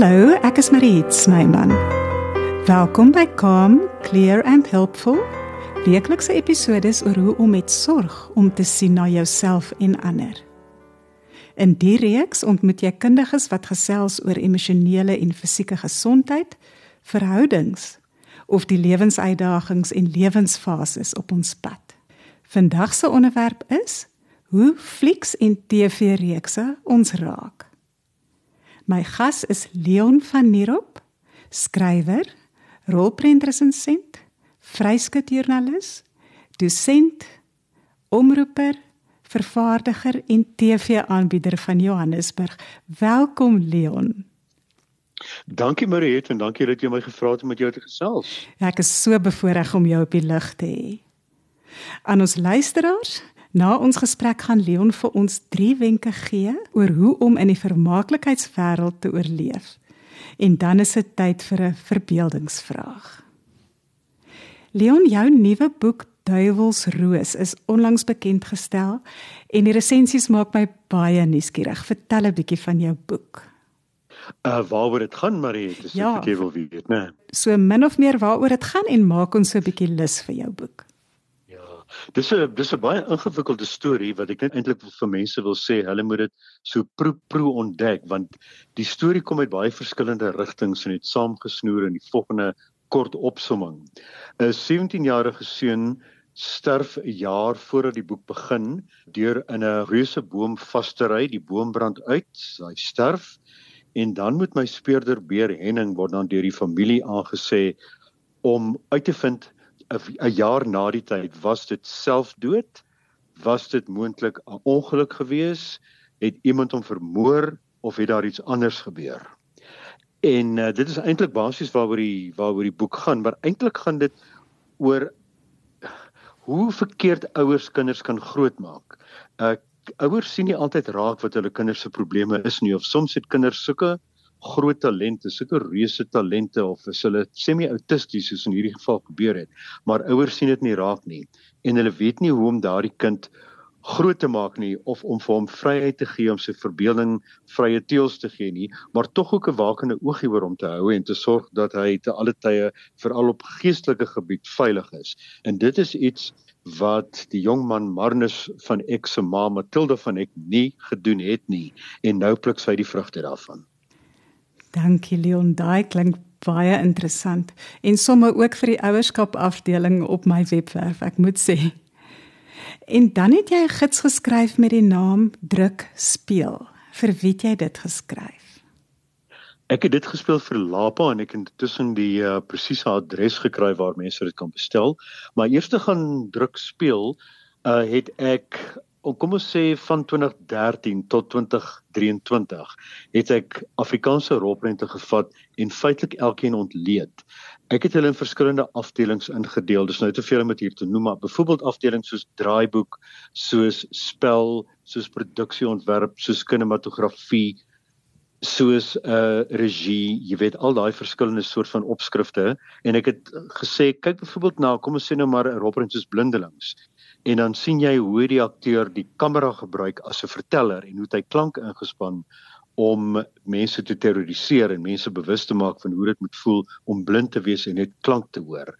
Hallo, ek is Mariet Snyman. Welkom by Calm, Clear and Helpful. Weeklikse episodes oor hoe om met sorg om te sien na jouself en ander. In die reeks ontmoet jy kundiges wat gesels oor emosionele en fisieke gesondheid, verhoudings of die lewensuitdagings en lewensfases op ons pad. Vandag se onderwerp is hoe flieks en TV-reekse ons raak. My gas is Leon van Nierop, skrywer, rolprentresensent, vryskutjoernalis, dosent, omroeper, vervaardiger en TV-aanbieder van Johannesburg. Welkom Leon. Dankie Mariet en dankie dat jy my gevra het om met jou te gesels. Ek is so bevoorreg om jou op die lig te hê. Aan ons luisteraars, Na ons gesprek gaan Leon vir ons 3 wenke gee oor hoe om in die vermaaklikheidswêreld te oorleef. En dan is dit tyd vir 'n verbeeldingsvraag. Leon, jou nuwe boek Duivelsroos is onlangs bekend gestel en die resensies maak my baie nuuskierig. Vertel 'n bietjie van jou boek. Uh waaroor dit gaan, Marie, dis ja, ek wil weet, né? So min of meer waaroor dit gaan en maak ons so 'n bietjie lus vir jou boek. Dis 'n dis 'n baie ingewikkelde storie wat ek net eintlik vir mense wil sê, hulle moet dit so pro pro ontdek want die storie kom uit baie verskillende rigtings en het saamgesnoer in die volgende kort opsomming. 'n 17-jarige seun sterf 'n jaar voordat die boek begin deur in 'n reuse boom vas te ry, die boom brand uit, hy sterf en dan moet my speurder Beer Henning word dan deur die familie aangesê om uit te vind 'n jaar na die tyd was dit selfdood? Was dit moontlik 'n ongeluk gewees? Het iemand hom vermoor of het daar iets anders gebeur? En uh, dit is eintlik basies waaroor die waaroor die boek gaan maar eintlik gaan dit oor hoe verkeerd ouers kinders kan grootmaak. Uh, ouers sien nie altyd raak wat hulle kinders se probleme is nie of soms het kinders sulke groot talente, sulke reuse talente of is hulle semi-autisties soos in hierdie geval gebeur het, maar ouers sien dit nie raak nie en hulle weet nie hoe om daardie kind groot te maak nie of om vir hom vryheid te gee om sy verbeelding vrye teels te gee nie, maar tog ook 'n wakende oogie oor hom te hou en te sorg dat hy te alle tye veral op geestelike gebied veilig is. En dit is iets wat die jong man Marnus van Ek se ma Matilda van Ek nie gedoen het nie en nou pluk sy die vrugte daarvan. Dankie Leon, daai klink baie interessant en sommer ook vir die ouerskap afdeling op my webwerf, ek moet sê. En dan het jy 'n gids geskryf met die naam Druk speel. Vir wie het jy dit geskryf? Ek het dit gespeel vir Lapa en ek het intussen die uh, presiese adres gekry waar mense dit kan bestel. Maar eers te gaan druk speel, uh, het ek kom ons sê van 2013 tot 2023 het ek Afrikaanse rolprente gevat en feitelik elkeen ontleed. Ek het hulle in verskillende afdelings ingedeel. Dis nou te veel om dit hier te noem, maar byvoorbeeld afdelings soos draaiboek, soos spel, soos produksieontwerp, soos kinematografie, soos 'n uh, regie, jy weet al daai verskillende soort van opskrifte en ek het gesê kyk byvoorbeeld na kom ons sê nou maar 'n rolprent soos blindelings en dan sien jy hoe die akteur die kamera gebruik as 'n verteller en hoe hy klank ingespan om mense te terroriseer en mense bewus te maak van hoe dit moet voel om blind te wees en net klank te hoor.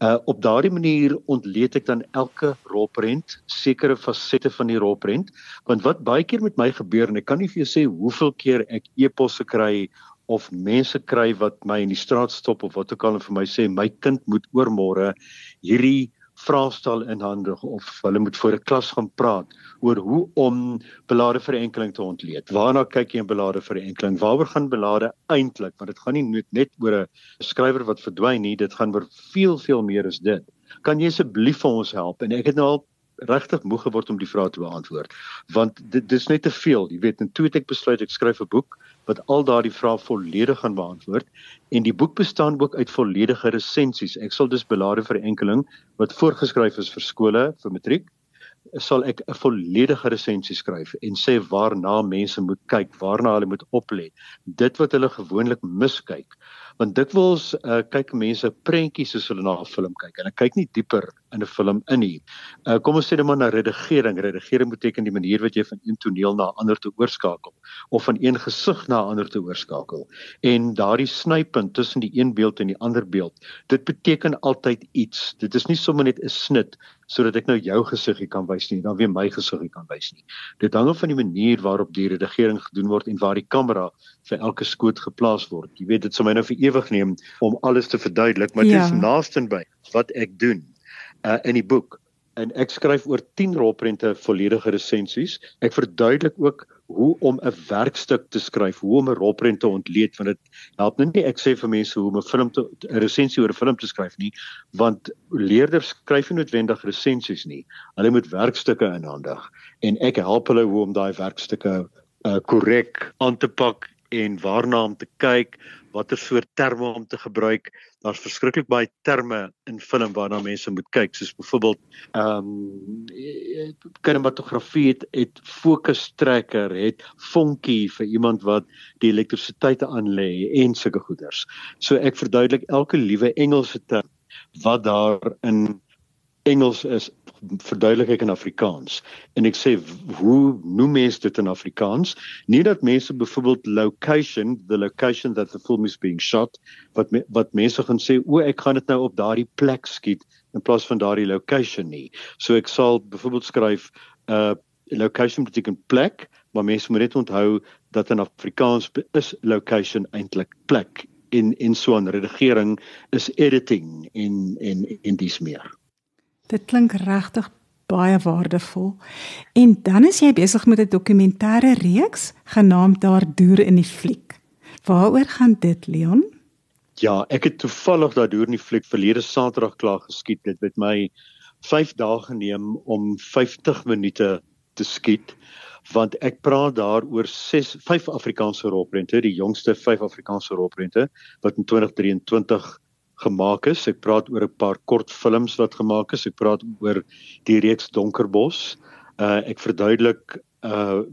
Uh op daardie manier ontleed ek dan elke rolprent, sekere fasette van die rolprent, want wat baie keer met my gebeur en ek kan nie vir jou sê hoeveel keer ek e-posse kry of mense kry wat my in die straat stop of wat ook al en vir my sê my kind moet oormôre hierdie vraestel inhandig of hulle moet voor 'n klas gaan praat oor hoe om belade verenkeling te ontleed. Waarna kyk jy in belade verenkeling? Waaroor gaan belade eintlik? Want dit gaan nie net oor 'n skrywer wat verdwyn nie, dit gaan oor veel veel meer as dit. Kan jy asseblief vir ons help? En ek het nou al regtig moeg geword om die vrae te beantwoord want dit dis net te veel jy weet en toe het ek besluit ek skryf 'n boek wat al daardie vrae volledig gaan beantwoord en die boek bestaan ook uit volledige resensies. Ek sal dus belade vir enkeling wat voorgeskryf is vir skole vir matriek sal ek 'n volledige resensie skryf en sê waarna mense moet kyk waarna hulle moet oplet. Dit wat hulle gewoonlik miskyk want dikwels uh, kyk mense prentjies as hulle na 'n film kyk en hulle kyk nie dieper in 'n film in nie. Uh kom ons sê net maar na redigering. Redigering beteken die manier wat jy van een toneel na 'n ander te oorskakel of van een gesig na 'n ander te oorskakel. En daardie snypunt tussen die een beeld en die ander beeld, dit beteken altyd iets. Dit is nie sommer net 'n snit sodat ek nou jou gesiggie kan wys nie, dan weer my gesiggie kan wys nie. Dit hang af van die manier waarop die redigering gedoen word en waar die kamera vir elke skoot geplaas word. Jy weet dit sou my nou vir ewig neem om alles te verduidelik, maar dit ja. is naaste by wat ek doen uh, in die boek. En ek skryf oor 10 rolprente volledige resensies. Ek verduidelik ook hoe om 'n werkstuk te skryf, hoe om 'n rolprent te ontleed want dit help nou nie ek sê vir mense hoe om 'n film te 'n resensie oor 'n film te skryf nie, want leerders skryf nie noodwendig resensies nie. Hulle moet werkstukke inhandig en ek help hulle hoe om daai werkstukke uh, korrek uh, aan te pak en waarna om te kyk, watter soort terme om te gebruik. Daar's verskriklik baie terme in film waarna mense moet kyk, soos byvoorbeeld ehm um, kinematografie het, het fokus trekker, het vonkie vir iemand wat die elektrisiteit aan lê en sulke goeders. So ek verduidelik elke liewe Engelse term wat daar in Engels is verduidelik ek in Afrikaans. En ek sê hoe noem mense dit in Afrikaans? Nie dat mense byvoorbeeld location the location that the film is being shot wat me, wat mense gaan sê o ek gaan dit nou op daardie plek skiet in plaas van daardie location nie. So ek sal byvoorbeeld skryf 'n uh, location beteken plek maar mense moet net onthou dat in Afrikaans is location eintlik plek. In in so 'n redigering is editing in in in dis meer Dit klink regtig baie waardevol. En dan is jy besig met 'n dokumentêre reeks genaamd Daardoor in die fliek. Waaroor gaan dit, Leon? Ja, ek het toevallig Daardoor in die fliek verlede Saterdag klaar geskiet. Dit het my 5 dae geneem om 50 minute te skiet want ek praat daar oor 6 5 Afrikaanse rolprente, die jongste 5 Afrikaanse rolprente wat in 2023 gemaak is. Ek praat oor 'n paar kort films wat gemaak is. Ek praat oor die reeks Donkerbos. Uh ek verduidelik uh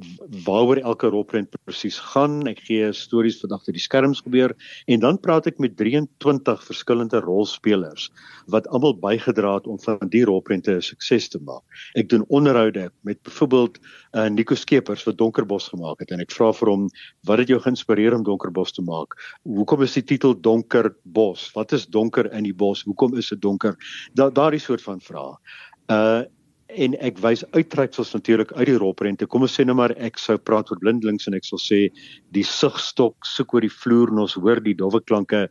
waaroor elke rolprent presies gaan. Ek gee stories wat agter die skerms gebeur en dan praat ek met 23 verskillende rolspelers wat almal bygedra het om van die rolprente 'n sukses te maak. Ek doen onderhoude met byvoorbeeld uh Nico Skeepers wat Donkerbos gemaak het en ek vra vir hom wat het jou geïnspireer om Donkerbos te maak? Hoekom is die titel Donkerbos? Wat is donker in die bos? Hoekom is dit donker? Da daardie soort van vrae. Uh en ek wys uittreksels natuurlik uit die rolprente. Kom ons sê nou maar ek sou praat oor blindelings en ek sal sê die sigstok soek oor die vloer en ons hoor die dowwe klanke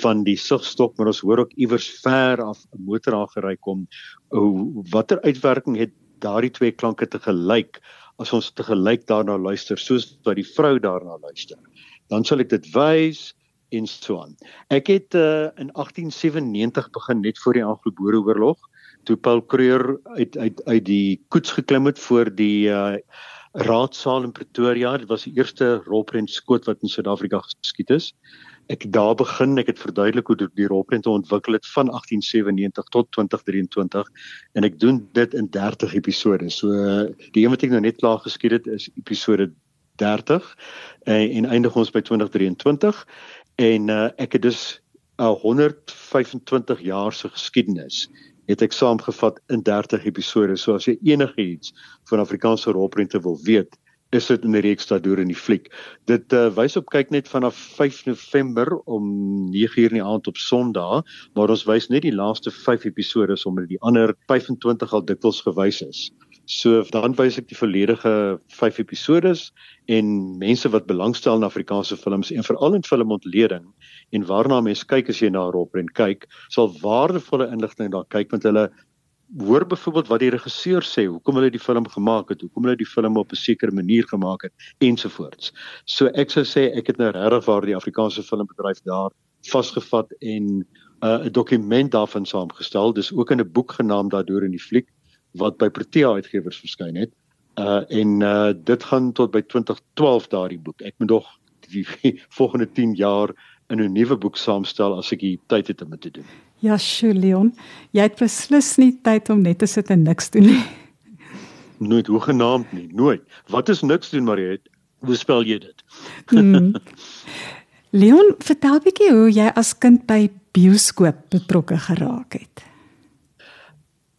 van die sigstok, maar ons hoor ook iewers ver af 'n motor aangery kom. Watter uitwerking het daardie twee klanke te gelyk as ons te gelyk daarna luister soos wat die vrou daarna luister? Dan sal ek dit wys en so aan. Ek het uh, in 1897 begin net voor die Anglo-Boereoorlog toe Paul Kruger uit uit uit die koets geklim het voor die uh raadsaal in Pretoria. Dit was die eerste rolprent skoot wat in Suid-Afrika geskiet is. Ek daar begin, ek het verduidelik hoe die rolprente ontwikkel het van 1897 tot 2023 en ek doen dit in 30 episode. So die een wat ek nou net klaar geskiet het is episode 30 en, en eindig ons by 2023 en uh, ek het dus 'n uh, 125 jaar se geskiedenis het ek saamgevat in 30 episode. So as jy enigiets van Afrikaanse rolprente wil weet, is dit in die reeks daardeur in die fliek. Dit uh, wys op kyk net vanaf 5 November om 9:00 in die aand op Sondag, maar ons wys net die laaste 5 episode omdat die ander 25 al dikwels gewys is. So dan wys ek die volledige 5 episodes en mense wat belangstel in Afrikaanse films en veral in filmontleding en waarna mense kyk as jy na 'n rolprent kyk, sal waardevolle inligting daar kyk want hulle hoor byvoorbeeld wat die regisseur sê, hoekom hulle die film gemaak het, hoekom hulle die film op 'n sekere manier gemaak het ensovoorts. So ek sou sê ek het nou regtig waar die Afrikaanse filmbedryf daar vasgevat en uh, 'n uh, dokument daarvan saamgestel. Dis ook in 'n boek genaamd Daardeur in die fliek wat by Protea uitgewers verskyn het. Uh en uh dit gaan tot by 2012 daardie boek. Ek moet nog die volgende 10 jaar in 'n nuwe boek saamstel as ek die tyd het om dit te doen. Ja, sure Leon. Jy het beslis nie tyd om net te sit en niks doen nie. Nooit hoegenaamd nie, nooit. Wat is niks doen Mariet? Hoe spel jy dit? hmm. Leon, vertel bietjie hoe jy as kind by bioskoop betrokke geraak het.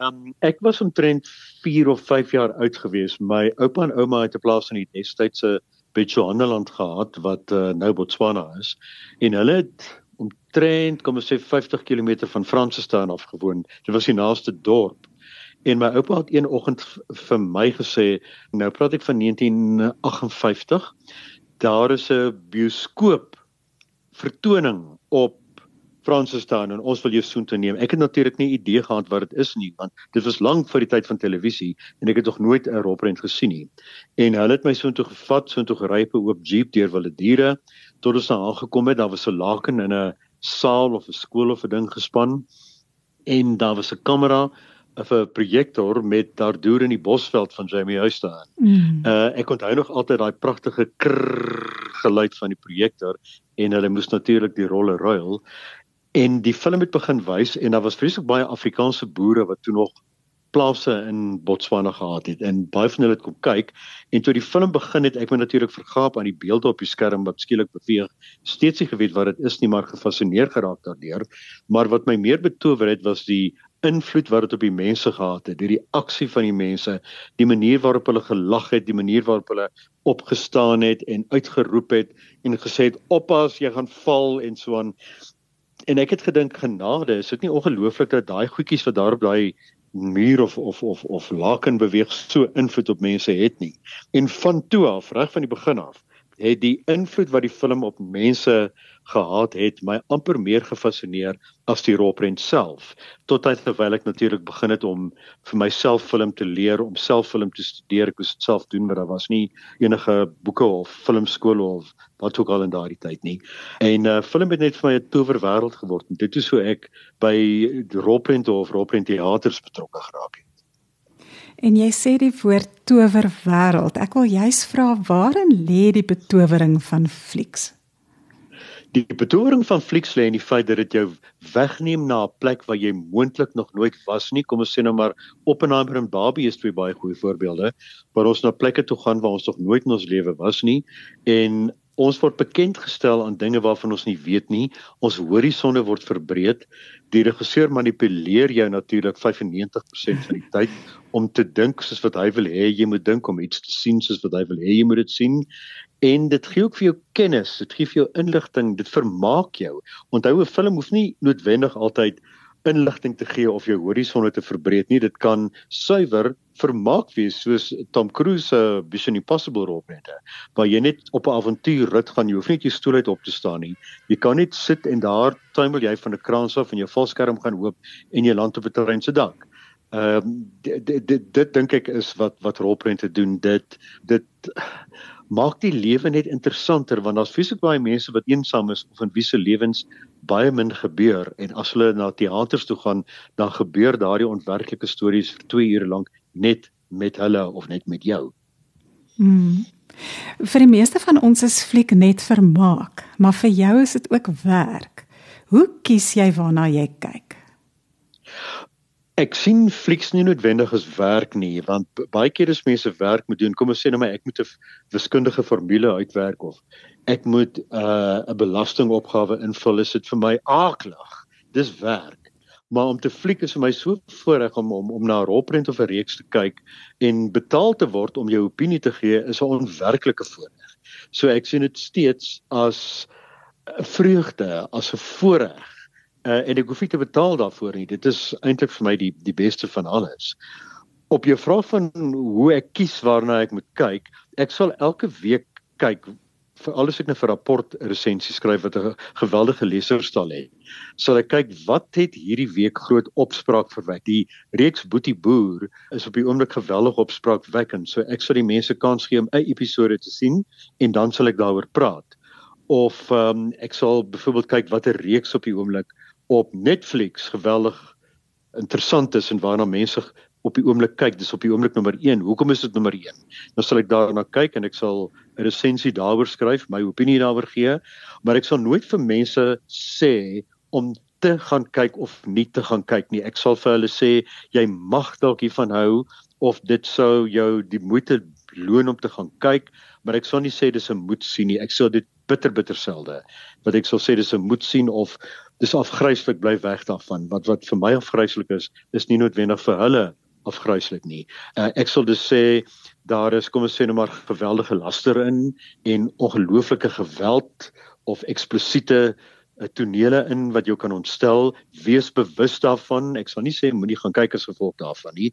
Um, ek was omtrent 4 of 5 jaar oud gewees. My oupa en ouma het 'n plaas in die destydse Bechuanaland gehad wat uh, nou Botswana is en hulle het omtrent kom ons sê 50 km van Fransestaan af gewoon. Dit was die naaste dorp. En my oupa het een oggend vir my gesê, nou praat ek van 1958, daar is 'n bioskoop vertoning op Fransestaan en ons wil jou soontoe neem. Ek het natuurlik nie idee gehad wat dit is nie, want dit was lank voor die tyd van televisie en ek het nog nooit 'n roprent gesien nie. En hulle het my soontoe gevat, soontoe gery op 'n oop jeep deur wilde diere tot ons daar aangekom het. Daar was 'n laken in 'n saal of 'n skool of 'n ding gespan en daar was 'n kamera of 'n projektor met daardoor in die bosveld van Jamie staan. Mm. Uh ek onthou nog altyd daai pragtige krrr geluid van die projektor en hulle moes natuurlik die rolle ruil En die film het begin wys en daar was vreeslik baie Afrikaanse boere wat toe nog plase in Botswana gehad het en baie van hulle het kom kyk. En toe die film begin het ek my natuurlik vergaap aan die beelde op die skerm wat skielik beweeg. Steeds nie geweet wat dit is nie maar gefassineer geraak daardeur. Maar wat my meer betower het was die invloed wat dit op die mense gehad het die reaksie van die mense die manier waarop hulle gelag het die manier waarop hulle opgestaan het en uitgeroep het en gesê het oppas jy gaan val en so aan en ek het gedink genade is dit nie ongelooflik dat daai goedjies wat daar op daai muur of of of of laken beweeg so invloed op mense het nie? En van toe af reg van die begin af het die invloed wat die film op mense gehad het my amper meer gefassineer as die rolprent self tot hy terwyl ek natuurlik begin het om vir myself film te leer om self film te studeer ek moes dit self doen maar daar was nie enige boeke of filmskole of wat ook al in daardie tyd nie en uh, film het net vir my 'n towerwêreld geword en dit is hoe ek by rolprent of rolprent teaters betrokke geraak het En jy sê die woord towerwêreld. Ek wil juist vra waarin lê die betowering van flieks? Die betowering van flieks lê in die feit dat dit jou wegneem na 'n plek waar jy moontlik nog nooit was nie. Kom ons sê nou maar Oppenheimer en Barbie is twee baie goeie voorbeelde waar ons na plekke toe gaan waar ons nog nooit in ons lewe was nie en ons word bekend gestel aan dinge waarvan ons nie weet nie. Ons horisonne word verbreed. Die regisseur manipuleer jou natuurlik 95% van die tyd om te dink soos wat hy wil hê jy moet dink om iets te sien soos wat hy wil hê jy moet dit sien en dit gee ook vir jou kennis, dit gee vir jou inligting, dit vermaak jou. Onthou 'n film hoef nie noodwendig altyd inligting te gee of jou horisonne te verbreek nie. Dit kan suiwer vermaak wees soos Tom Cruise se Mission Impossible rolprente waar jy net op 'n avontuur rit gaan, jy hoef net jou stoel uit op te staan nie. Jy kan net sit en daar tuimel jy van 'n kraans af en jou valskerm gaan oop en jy land op 'n terrein se dak. Ehm um, dit dit dit, dit dink ek is wat wat rolprente doen. Dit dit maak die lewe net interessanter want daar's fisiek baie mense wat eensaam is of in wie se lewens baie min gebeur en as hulle na teaters toe gaan dan gebeur daardie ontwerklike stories vir 2 ure lank net met hulle of net met jou. Mm. Vir die meeste van ons is fliek net vermaak, maar vir jou is dit ook werk. Hoe kies jy waarna jy kyk? Ek sien flieks nie noodwendig as werk nie, want baie keer is mense werk moet doen. Kom ons sê nou maar ek moet 'n wiskundige formule uitwerk of ek moet uh, 'n belastingopgawe invul. Is dit vir my aaklig? Dis werk. Maar om te fliek is vir my so voorreg om om om na 'n rolprent of 'n reeks te kyk en betaal te word om jou opinie te gee is 'n onwerklike voorreg. So ek sien dit steeds as 'n vreugde, as 'n voorreg uh, en ek hoef nie te betaal daarvoor nie. Dit is eintlik vir my die die beste van alles. Op jou vraag van hoe ek kies waarna ek moet kyk, ek sal elke week kyk vir alles ek 'n nou rapport resensie skryf wat 'n geweldige leserstal het. Sal ek kyk wat het hierdie week groot opspraak verwek. Die reeks Boetie Boer is op die oomblik geweldig opspraak wekkend. So ek sal die mense kans gee om 'n episode te sien en dan sal ek daaroor praat. Of ehm um, ek sal byvoorbeeld kyk watter reeks op die oomblik op Netflix geweldig interessant is en waarna mense op die oomblik kyk. Dis op die oomblik nommer 1. Hoekom is dit nommer 1? Nou sal ek daarna kyk en ek sal 'n resensie daaroor skryf, my opinie daaroor gee, maar ek sal nooit vir mense sê om te gaan kyk of nie te gaan kyk nie. Ek sal vir hulle sê jy mag dalk hiervan hou of dit sou jou die moeite loon om te gaan kyk, maar ek sal nie sê dis 'n moet sien nie. Ek sal dit bitter bitter selde wat ek sal sê dis 'n moet sien of dis afgryslik bly weg daarvan wat wat vir my afgryslik is is nie noodwendig vir hulle afgryslik nie. Uh, ek sal dus sê daar is kom ons sê nou maar geweldige laster in en ongelooflike geweld of eksplosiete 'n tonele in wat jou kan ontstel, wees bewus daarvan. Ek sal nie sê moenie gaan kyk as gevolg daarvan nie,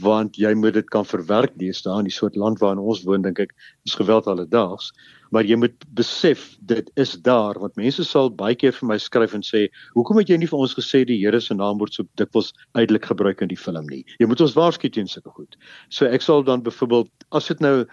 want jy moet dit kan verwerk deesdae in die soort land waarin ons woon, dink ek, is geweld alledaags. Maar jy moet besef dit is daar want mense sal baie keer vir my skryf en sê, "Hoekom het jy nie vir ons gesê die Here se naam word so dikwels uitelik gebruik in die film nie?" Jy moet ons waarsku teen sulke goed. So ek sal dan byvoorbeeld as dit nou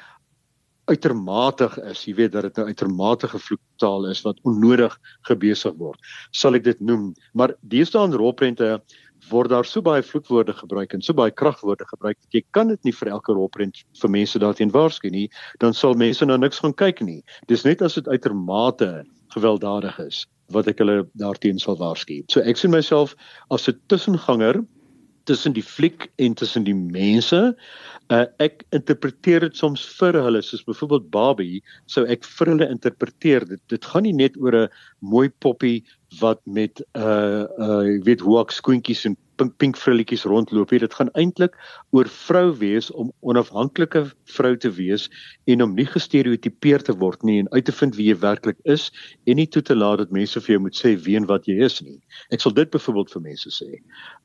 uitermatig is, jy weet dat dit 'n nou uitermatige vloektaal is wat onnodig gebesig word, sal ek dit noem. Maar deesdae in rolprente word daar so baie vloekwoorde gebruik en so baie kragwoorde gebruik dat jy kan dit nie vir elke rolprent vir mense daarteen waarsku nie, dan sal mense nou niks gaan kyk nie. Dis net as dit uitermate gewelddadig is wat ek hulle daarteen sal waarsku. So ek sien myself as 'n tussenganger tussen die fliek en tussen die mense uh, ek interpreteer dit soms vir hulle soos byvoorbeeld Barbie sou ek vir hulle interpreteer dit dit gaan nie net oor 'n mooi poppie wat met uh uh weet hoe ek skoentjies en pink pink frilletjies rondloop hier. Dit gaan eintlik oor vrou wees om onafhanklike vrou te wees en om nie gestereotipeer te word nie en uit te vind wie jy werklik is en nie toe te laat dat mense vir jou moet sê wie en wat jy is nie. Ek sal dit byvoorbeeld vir mense sê.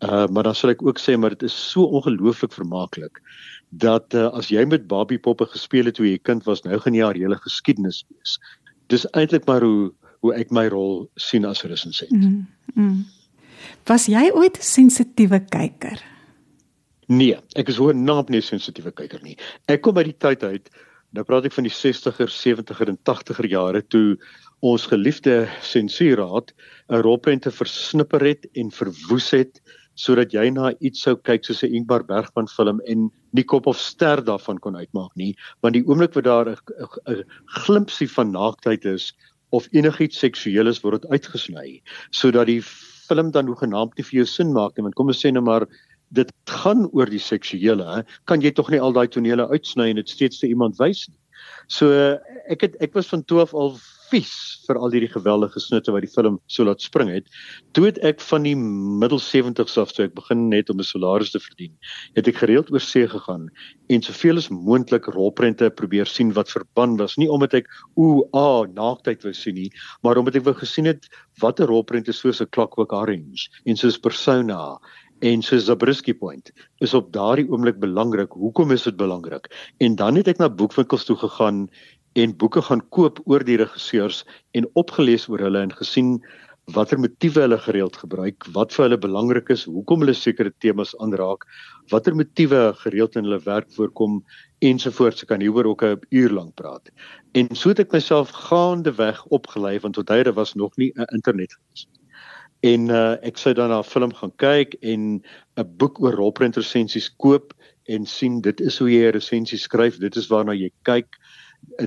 Uh maar dan sal ek ook sê maar dit is so ongelooflik vermaaklik dat uh, as jy met Barbie poppe gespeel het toe jy kind was, nou gaan jy haar hele geskiedenis wees. Dis eintlik maar hoe hoe ek my rol sien as resensent. Mm, mm. Was jy ooit 'n sensitiewe kyker? Nee, ek is hoor naam nie 'n sensitiewe kyker nie. Ek kom by die tyd uit, nou praat ek van die 60er, 70er en 80er jare toe ons geliefde sensuurraad 'n rolprente versnipper het en verwoes het sodat jy na iets sou kyk soos 'n Ingmar Bergman film en nie kop of ster daarvan kon uitmaak nie want die oomblik wat daar 'n glimpsie van naaktheid is of enigiets seksueel is word dit uitgesny sodat die film dan hoegenaamd nie vir jou sin maak nie want kom ons sê nou maar dit gaan oor die seksuele kan jy tog nie al daai tonele uitsny en dit steeds vir iemand wys nie. So ek het ek was van 12 al vies vir al hierdie geweldige snitte wat die film so laat spring het. Toe het ek van die middel 70s af toe ek begin net om 'n salaris te verdien, het ek gereeld oor see gegaan en soveel as moontlik rolprente probeer sien wat verban was, nie omdat ek o, a, naaktheid wou sien nie, maar omdat ek wou gesien het watter rolprente soos 'n Clockwork Orange en soos Persona en so Zabriskie Point is op daardie oomblik belangrik. Hoekom is dit belangrik? En dan het ek na boekwinkels toe gegaan en boeke gaan koop oor die regisseurs en opgelees oor hulle en gesien watter motiewe hulle gereeld gebruik, wat vir hulle belangrik is, hoekom hulle sekere temas aanraak, watter motiewe gereeld in hulle werk voorkom ensovoorts. Ek kan hieroor ook 'n uur lank praat. En so het ek myself gaande weg opgelei want tot hyde was nog nie 'n internet gewees nie. En uh, ek sou dan na 'n film gaan kyk en 'n boek oor rolprent resensies koop en sien dit is hoe jy 'n resensie skryf, dit is waarna jy kyk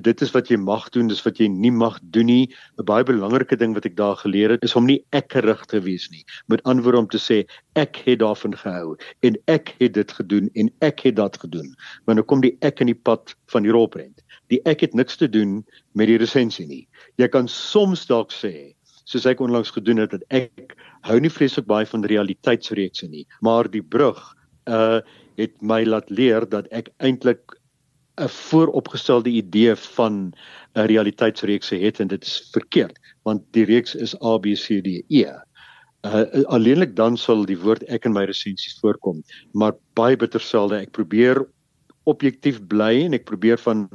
dit is wat jy mag doen, dis wat jy nie mag doen nie. 'n Baie belangrike ding wat ek daar geleer het is om nie ekkerig te wees nie. Met antwoord om te sê ek het daarvan gehou en ek het dit gedoen en ek het dat gedoen. Want nou kom die ek in die pad van die rolprent. Die ek het niks te doen met die resensie nie. Jy kan soms dalk sê soos ek onlangs gedoen het dat ek hou nie vreeslik baie van realiteitsreekse nie, maar die brug uh het my laat leer dat ek eintlik 'n vooropgestelde idee van 'n realiteitsreeks het en dit is verkeerd want die reeks is A B C D E. Uh, alleenlik dan sal die woord ek in my resensies voorkom, maar baie bitterselde ek probeer objektief bly en ek probeer van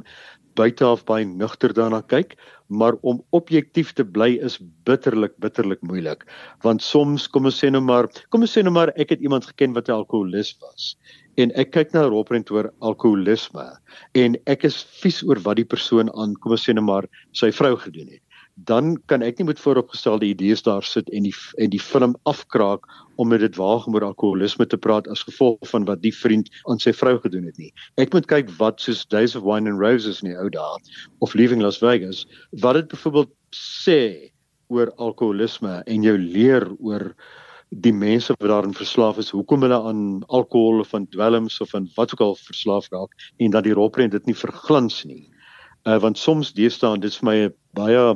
buite af baie nugter daarna kyk, maar om objektief te bly is bitterlik bitterlik moeilik want soms kom ons sê nou maar kom ons sê nou maar ek het iemand geken wat 'n alkoholist was en ek kyk na rolprent oor alkoholisme en ek is vies oor wat die persoon aan kom ons sê net maar sy vrou gedoen het dan kan ek nie met vooropgestelde idees daar sit en die en die film afkraak om met dit waag om oor alkoholisme te praat as gevolg van wat die vriend aan sy vrou gedoen het nie. Ek moet kyk wat soos Days of Wine and Roses in die ou dae of Leaving Las Vegas, wat dit byvoorbeeld sê oor alkoholisme en jou leer oor die mense wat daarin verslaaf is, hoekom hulle aan alkohol of aan dwelms of aan wat ook al verslaaf raak en dat die rolprent dit nie verglans nie. Uh want soms deesdae dit is vir my baie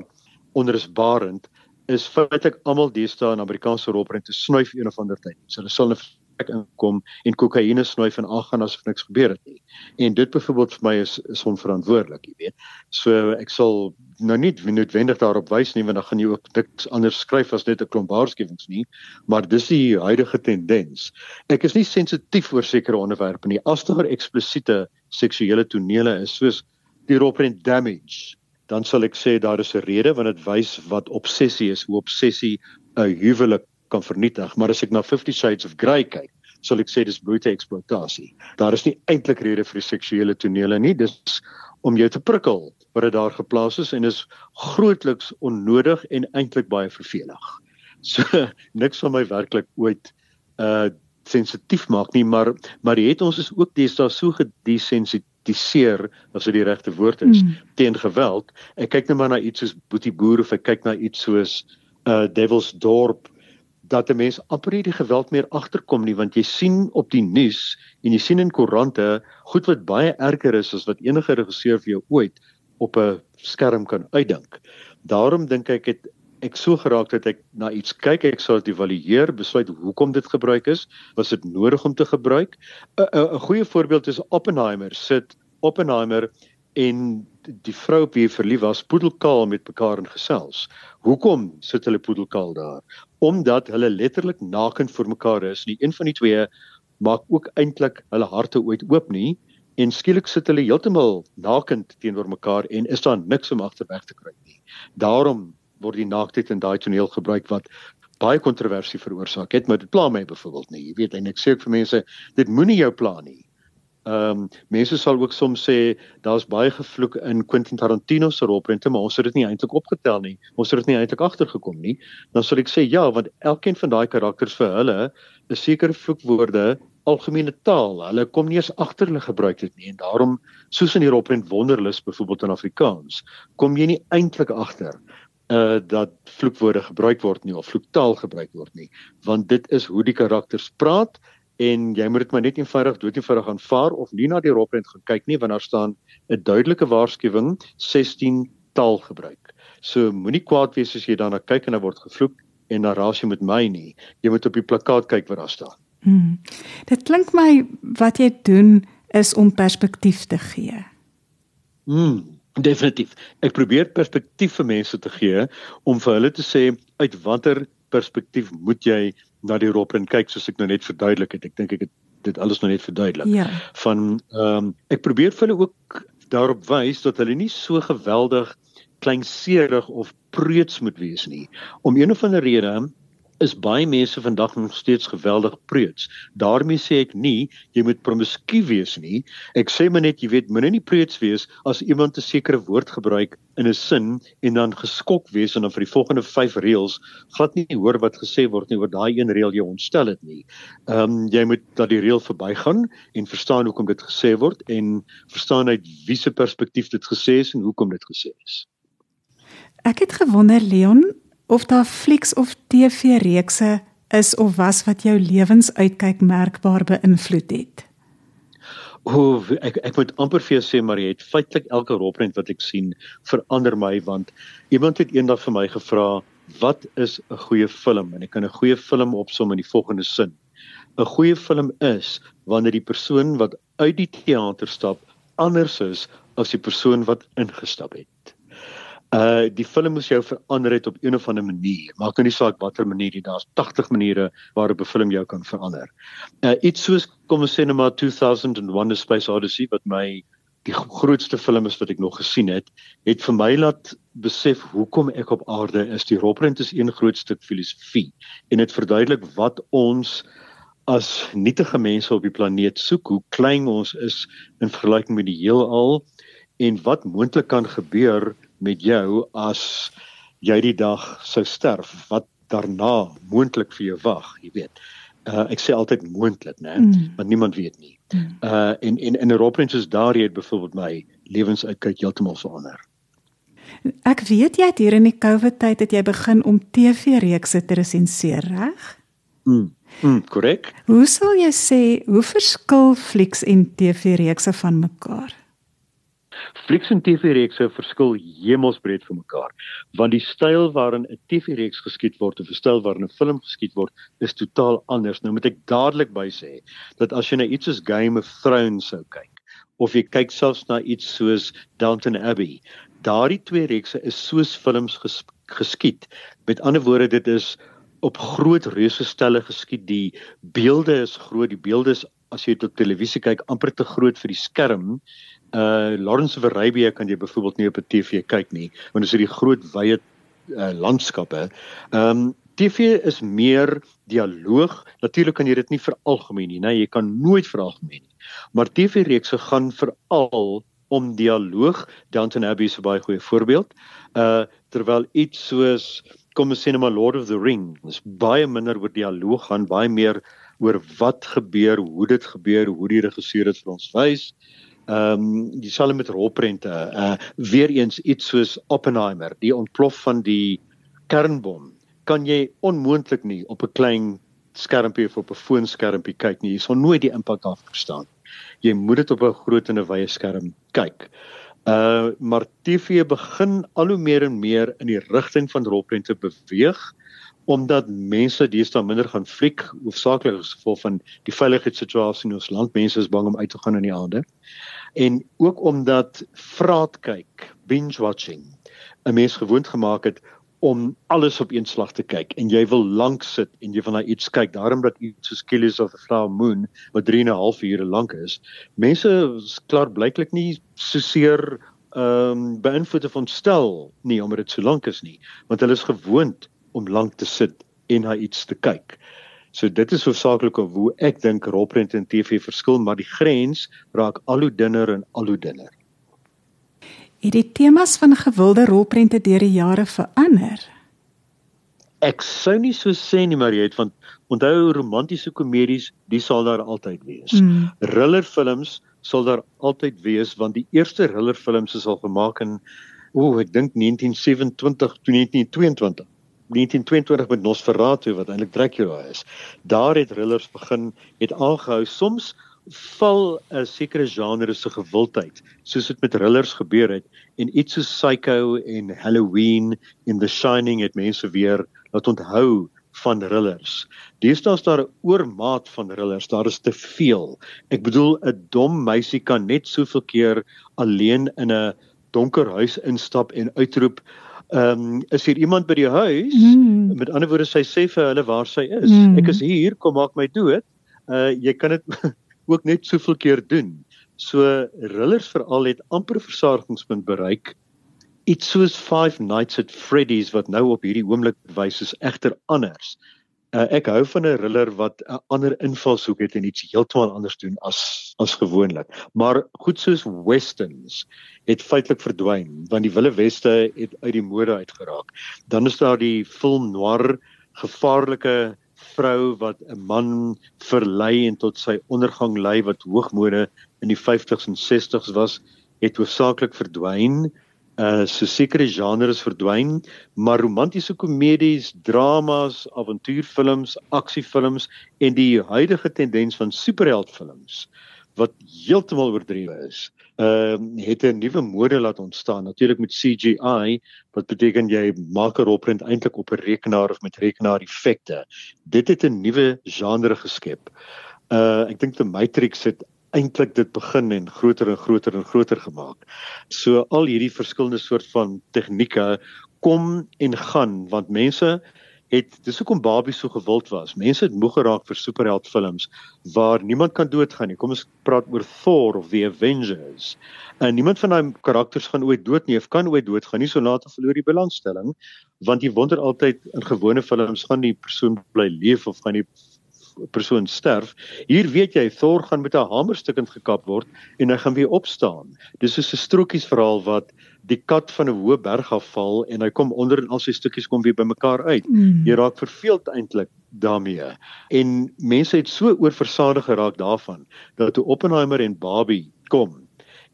onrusbarend is feitelik almal deesdae in Amerikaanse rolprent te snuif een of ander tyd. So hulle sal 'n inkom en kokaine snuif en aangaan asof niks gebeur het nie. En dit byvoorbeeld vir my is is onverantwoordelik, jy weet. So ek sal nou nie noodwendig daarop wys nie want dan gaan jy ook niks anders skryf as net 'n klomp waarskuwings nie, maar dis die huidige tendens. Ek is nie sensitief oor sekere onderwerpe nie. As daar eksplisiete seksuele tonele is soos die Roprent damage, dan sal ek sê daar is 'n rede want dit wys wat obsessie is, hoe obsessie 'n huwelik kan vernietig. Maar as ek na 50 Shades of Grey kyk, sal ek sê dis brute eksploitasie. Daar is nie eintlik rede vir die seksuele tonele nie. Dis om jou te prikkel wat dit daar geplaas is en is grootliks onnodig en eintlik baie vervelig. So niks van my werklik ooit uh sensitief maak nie, maar maar jy het ons is ook deesdae so gedesensitiseer as dit die regte woord is mm. teen geweld. Ek kyk net maar na iets soos Boetie Boer of ek kyk na iets soos uh Devil's Dorp dat 'n mens amper nie die geweld meer agterkom nie want jy sien op die nuus en jy sien in koerante goed wat baie erger is as wat enige regisseur vir jou ooit op 'n skerm kan uitdink. Daarom dink ek het ek so geraak dat ek na iets kyk, ek sal dit evalueer, besluit hoekom dit gebruik is, was dit nodig om te gebruik. 'n 'n goeie voorbeeld is Oppenheimer sit Oppenheimer en die vrou op wie hy verlief was poedelkaal met mekaar in gesels. Hoekom sit hulle poedelkaal daar? Omdat hulle letterlik nakend vir mekaar is. Die een van die twee maak ook eintlik hulle harte ooit oop nie en skielik sit hulle heeltemal nakend teenoor mekaar en is daar niks om agterweg te kry nie. Daarom word die naaktheid in daai toneel gebruik wat baie kontroversie veroorsaak het, maar dit pla my byvoorbeeld nie. Jy weet, en ek sê ook vir mense, dit moenie jou pla nie. Ehm um, mense sal ook soms sê daar's baie gevloek in Quentin Tarantino se rolprente, maar ons het dit nie eintlik opgetel nie. Ons het dit nie eintlik agtergekom nie. Dan sal ek sê ja, want elkeen van daai karakters vir hulle is sekere vloekwoorde algemene taal. Hulle kom nie eens agter hulle gebruik dit nie en daarom soos in die rolprent Wonderlus byvoorbeeld in Afrikaans, kom jy nie eintlik agter uh dat vloekwoorde gebruik word nie of vloektaal gebruik word nie want dit is hoe die karakters praat en jy moet dit maar net eenvoudig doodeenvoudig aanvaar of nie na die rolprent gaan kyk nie want daar staan 'n duidelike waarskuwing 16 taal gebruik. So moenie kwaad wees as jy daarna kyk en daar word gevloek en dan raas jy met my nie. Jy moet op die plakkaat kyk wat daar staan. Hmm. Dit klink my wat jy doen is om perspektief te gee. Hmm, definitief. Ek probeer perspektief vir mense te gee om vir hulle te sê uit watter perspektief moet jy na die rolprent kyk soos ek nou net verduidelik het. Ek dink ek het dit alles nou net verduidelik. Ja. Van ehm um, ek probeer vir hulle ook daarop wys dat hulle nie so geweldig kleinserig of preuts moet wees nie. Om een of ander rede is baie mense vandag nog steeds geweldig preuts. daarmee sê ek nie jy moet promiskuur wees nie. Ek sê maar net jy weet moenie nie preuts wees as iemand 'n sekere woord gebruik in 'n sin en dan geskok wees en dan vir die volgende 5 reëls glad nie hoor wat gesê word nie oor daai een reël jy ontstel het nie. Ehm um, jy moet dat die reël verbygaan en verstaan hoekom dit gesê word en verstaan uit wie se perspektief dit gesê is en hoekom dit gesê is. Ek het gewonder Leon, of daar flieks of TV-reekse is of was wat jou lewensuitkyk merkbaar beïnvloed het. O, ek ek moet amper vir jou sê maar jy het feitelik elke rolprent wat ek sien verander my want iemand het eendag vir my gevra wat is 'n goeie film en ek kan 'n goeie film opsom in die volgende sin. 'n Goeie film is wanneer die persoon wat uit die teater stap anders is as die persoon wat ingestap het uh die film moes jou verander het op een of ander manier. Maak nou nie saak watter manier nie, daar's 80 maniere waarop 'n film jou kan verander. Uh iets soos kom ons sê net maar 2001 A Space Odyssey wat my die grootste film is wat ek nog gesien het, het vir my laat besef hoekom ek op aarde is. Die rolprent is een groot stuk filosofie en dit verduidelik wat ons as nietige mense op die planeet soek, hoe klein ons is in vergelyking met die heelal en wat moontlik kan gebeur met jou as jy die dag sou sterf wat daarna moontlik vir jou wag jy weet. Uh, ek sê altyd moontlik nê mm. want niemand weet nie. Mm. uh en en in Europa is daar jy het byvoorbeeld my lewensuitkyk heeltemal verander. Ek weet jy het hier in die covid tyd het jy begin om TV-reekse te resenseer reg? Mm mm korrek hoe sal jy sê hoe verskil flieks en TV-reekse van mekaar Flieks en TV-reekse verskil hemelsbreed van mekaar, want die styl waarin 'n TV-reeks geskied word of 'n styl waarin 'n film geskied word, is totaal anders. Nou moet ek dadelik by sê dat as jy na iets soos Game of Thrones sou kyk of jy kyk selfs na iets soos Downton Abbey, daardie twee reekse is soos films ges geskied. Met ander woorde, dit is op groot reuse stelle geskied. Die beelde is groot, die beelde is as jy dit op televisie kyk amper te groot vir die skerm uh Lawrence of Arabia kan jy byvoorbeeld nie op 'n TV kyk nie want dit is die groot wye uh, landskappe. Ehm um, TV is meer dialoog. Natuurlik kan jy dit nie veralgemeen nie, nee, jy kan nooit veralgemeen nie. Maar TV reekse gaan veral om dialoog. Downton Abbey is 'n baie goeie voorbeeld. Uh terwyl iets soos kom ons sê net maar Lord of the Rings baie minder oor dialoog gaan, baie meer oor wat gebeur, hoe dit gebeur, hoe die regisseur dit vir ons wys. Ehm um, dieselfde met rolprente. Uh weer eens iets soos Oppenheimer, die ontplof van die kernbom. Kan jy onmoontlik nie op 'n klein skermpie of op 'n foonskermpie kyk nie. Jy sal nooit die impak daarvan verstaan. Jy moet dit op 'n groot en 'n wye skerm kyk. Uh maar TV begin al hoe meer en meer in die rigting van rolprente beweeg omdat mense deesdae minder gaan fliek hoofsaaklik as gevolg van die veiligheidssituasie in ons land mense is bang om uit te gaan in die aande en ook omdat vraat kyk binge watching 'n mens gewoond gemaak het om alles op een slag te kyk en jy wil lank sit en jy wil na iets kyk daarom dat iets soos Killers of the Flower Moon wat 3 en 'n half ure lank is mense is klaar blyklik nie so seer ehm um, beïnvloed of ontstel nie omdat dit so lank is nie want hulle is gewoond om lank te sit en na iets te kyk. So dit is hoofsaaklik hoe ek dink rolprent en TV verskil, maar die grens raak al hoe dunner en al hoe dunner. Het die temas van gewilde rolprente deur die jare verander? Ek sou nie so sê nie, maar jy het van onthou romantiese komedies, die sal daar altyd wees. Mm. Thrillerfilms sal daar altyd wees want die eerste thrillerfilms is al gemaak in o, ek dink 1927 tot 1922. 1922 met Nosferatu wat eintlik Dracula is. Daar het thrillers begin het aangehou. Soms val 'n sekere genre se gewildheid, soos dit met thrillers gebeur het en iets soos Psycho en Halloween en The Shining het mense weer laat onthou van thrillers. Deesdae is daar 'n oormaat van thrillers. Daar is te veel. Ek bedoel 'n dom meisie kan net soveel keer alleen in 'n donker huis instap en uitroep ehm um, is hier iemand by die huis? Mm. Met ander woorde sy sê vir hulle waar sy is. Mm. Ek is hier, kom maak my dood. Uh jy kan dit ook net soveel keer doen. So Rillers veral het amper versadigingspunt bereik. Iets soos Five Nights at Freddy's wat nou op hierdie oomblik wys is egter anders. Uh, ek hou van 'n thriller wat 'n ander invalshoek het en iets heeltemal anders doen as as gewoonlik. Maar goed soos westerns het feitelik verdwyn want die Wille Weste het uit die mode uitgeraak. Dan is daar die film noir gevaarlike vrou wat 'n man verlei en tot sy ondergang lei wat hoogmode in die 50s en 60s was, het hoofsaaklik verdwyn uh so sekere genres verdwyn, maar romantiese komedies, dramas, avontuurfilms, aksiefilms en die huidige tendens van superheldfilms wat heeltemal oordrywe is. Ehm uh, het 'n nuwe mode laat ontstaan, natuurlik met CGI, wat beteken jy maak 'n rolprent eintlik op 'n rekenaar of met rekenaar effekte. Dit het 'n nuwe genre geskep. Uh ek dink The Matrix het eintlik dit begin en groter en groter en groter gemaak. So al hierdie verskillende soort van tegnieke kom en gaan want mense het dis hoekom Barbie so gewild was. Mense het moeg geraak vir superheldfilms waar niemand kan doodgaan nie. Kom ons praat oor Thor of the Avengers. En niemand van daai karakters gaan ooit dood nie of kan ooit doodgaan nie, so laat verloor die belangstelling want jy wonder altyd in gewone films gaan die persoon bly leef of gaan die persoon sterf. Hier weet jy Thor gaan met 'n hamerstukkend gekap word en hy gaan weer opstaan. Dis soos 'n strokiesverhaal wat die kat van 'n hoë berg af val en hy kom onder en al sy stukkies kom weer bymekaar uit. Mm. Jy raak verveeld eintlik daarmee. En mense het so oorversadig geraak daarvan dat toe Oppenheimer en Barbie kom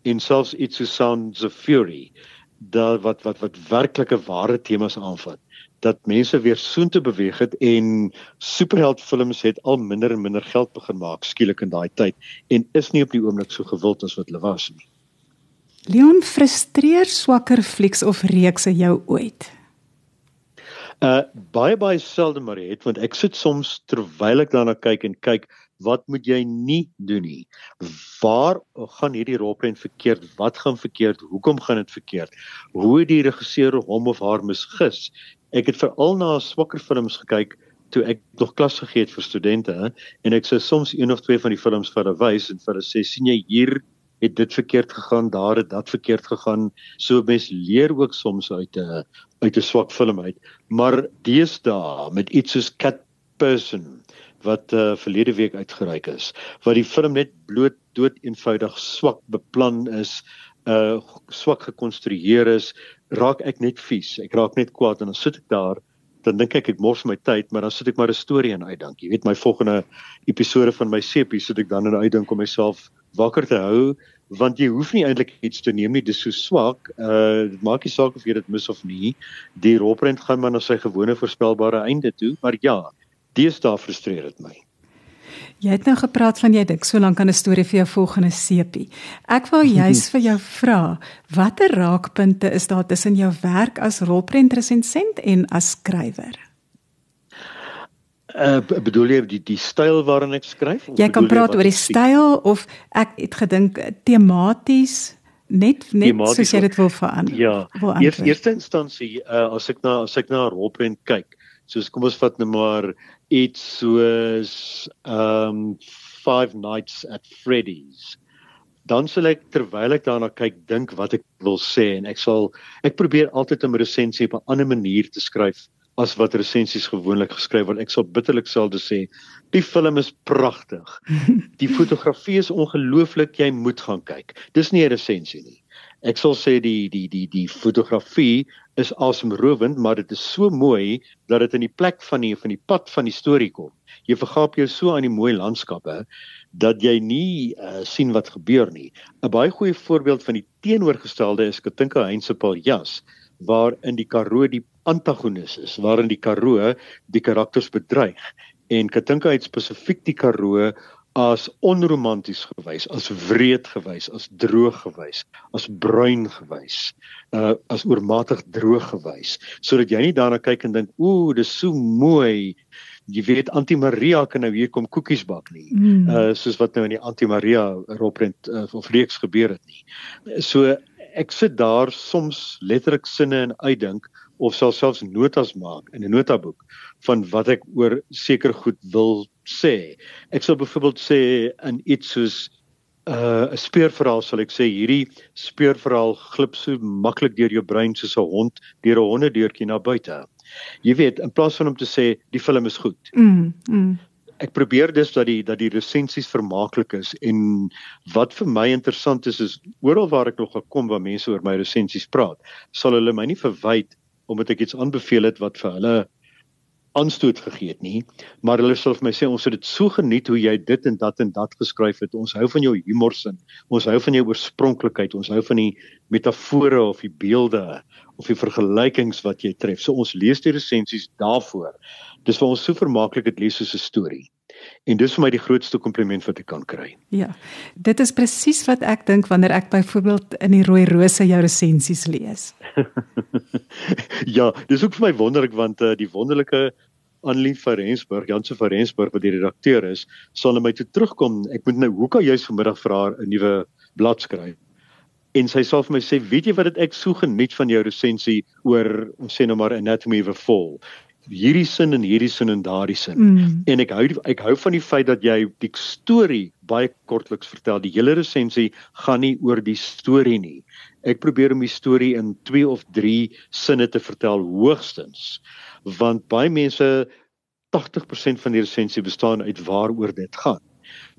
en selfs iets so Sounds of Fury daar wat wat wat werklike ware temas aanvat dat mense weer soontoe beweeg het en superheldfilms het al minder en minder geld begin maak skielik in daai tyd en is nie op die oomblik so gewild as wat hulle was nie. Leon frustreer swakker flieks of reekse jou ooit? Uh baie baie selde maar het want ek sit soms terwyl ek daarna kyk en kyk wat moet jy nie doen nie. Waar gaan hierdie rolprent verkeerd? Wat gaan verkeerd? Hoekom gaan dit verkeerd? Hoe het die regisseur hom of haar misgis? Ek het veral na swakker films gekyk toe ek nog klas gegee het vir studente en ek sou soms een of twee van die films vir hulle wys en vir hulle sê sien jy hier het dit verkeerd gegaan, daar het dat verkeerd gegaan. So mens leer ook soms uit 'n uit 'n swak film uit. Maar deesdae met iets soos Cat Person wat uh, verlede week uitgereik is, wat die film net bloot dood eenvoudig swak beplan is, uh swak gekonstrueer is, raak ek net vies. Ek raak net kwaad en dan sit ek daar dan dink ek ek mors my tyd, maar dan sit ek maar 'n storie in uitdink. Jy weet my volgende episode van my sepie sit ek dan in uitdink om myself wakker te hou want jy hoef nie eintlik iets te neem nie dis so swak uh dit maak nie saak of jy dit mis of nie die rolprent gaan maar na sy gewone voorspelbare einde toe maar ja deesdae frustreer dit my Jy het nou gepraat van jy dink so lank aan 'n storie vir jou volgende sepie. Ek wou juis vir jou vra, watter raakpunte is daar tussen jou werk as rolprentresensent en as skrywer? Uh bedoel jy die die styl waarin ek skryf? Jy kan praat oor die styl of ek het gedink tematies net net thematisch, soos jy dit wil verander. Ja. Eers eerste instansie uh as ek na as ek na 'n rolprent kyk, soos kom ons vat nou maar iets soos um Five Nights at Freddy's. Dan sal ek terwyl ek daarna kyk dink wat ek wil sê en ek sal ek probeer altyd 'n resensie op 'n ander manier te skryf as wat resensies gewoonlik geskryf word. Ek sal bitterlik selde sê die film is pragtig. Die fotografie is ongelooflik, jy moet gaan kyk. Dis nie 'n resensie nie. Ek sal sê die die die die fotografie is asemrowend, maar dit is so mooi dat dit in die plek van die van die pad van die storie kom. Jy vergaap jou so aan die mooi landskappe dat jy nie uh, sien wat gebeur nie. 'n Baie goeie voorbeeld van die teenoorgestelde is Katinka Heinse Paljas waar in die Karoo die antagonis is, waarin die Karoo die karakters bedreig en Katinka het spesifiek die Karoo as onromanties gewys, as wreed gewys, as droog gewys, as bruin gewys, uh as oormatig droog gewys, sodat jy nie daarna kyk en dink, "Ooh, dis so mooi." Jy weet Antie Maria kan nou hier kom koekies bak nie. Mm. Uh soos wat nou in die Antie Maria roprent uh, of reeks gebeur het nie. So ek sit daar soms letterlik sinne en uitdink of sal selfs notas maak in 'n notaboek van wat ek oor seker goed wil sê. Ek sal byvoorbeeld sê in iets soos 'n uh, speurverhaal sal ek sê hierdie speurverhaal glip so maklik deur jou brein soos 'n hond deur 'n hondedeurtjie na buite. Jy weet, in plaas van om te sê die film is goed. Mm. mm. Ek probeer dus dat die dat die resensies vermaaklik is en wat vir my interessant is is oral waar ek nog gekom waar mense oor my resensies praat, sal hulle my nie verwyd omdat ek iets aanbeveel het wat vir hulle aanstoot gegee het nie, maar hulle sê vir my sê ons het dit so geniet hoe jy dit en dat en dat geskryf het. Ons hou van jou humorsin. Ons hou van jou oorspronklikheid. Ons hou van die metafore of die beelde of die vergelykings wat jy tref. So ons lees die resensies daarvoor. Dis vir ons so vermaaklik dit lees soos 'n storie. En dis vir my die grootste kompliment wat ek kan kry. Ja. Dit is presies wat ek dink wanneer ek byvoorbeeld in die Rooi Rose jou resensies lees. ja, dis ook vir my wonderlik want uh, die wonderlike Annelie van Rensburg, Janse van Rensburg wat die redakteur is, sal na my toe terugkom. Ek moet nou hoekom jy vanmiddag vir haar 'n nuwe blad skryf. En sy sê vir my sê, "Weet jy wat dit ek so geniet van jou resensie oor ons sê nou maar Anatomy of a Fall." Hierdie sin en hierdie sin en daardie sin. Mm. En ek hou ek hou van die feit dat jy die storie baie kortliks vertel. Die hele resensie gaan nie oor die storie nie. Ek probeer om die storie in 2 of 3 sinne te vertel hoogstens. Want baie mense 80% van die resensie bestaan uit waaroor dit gaan.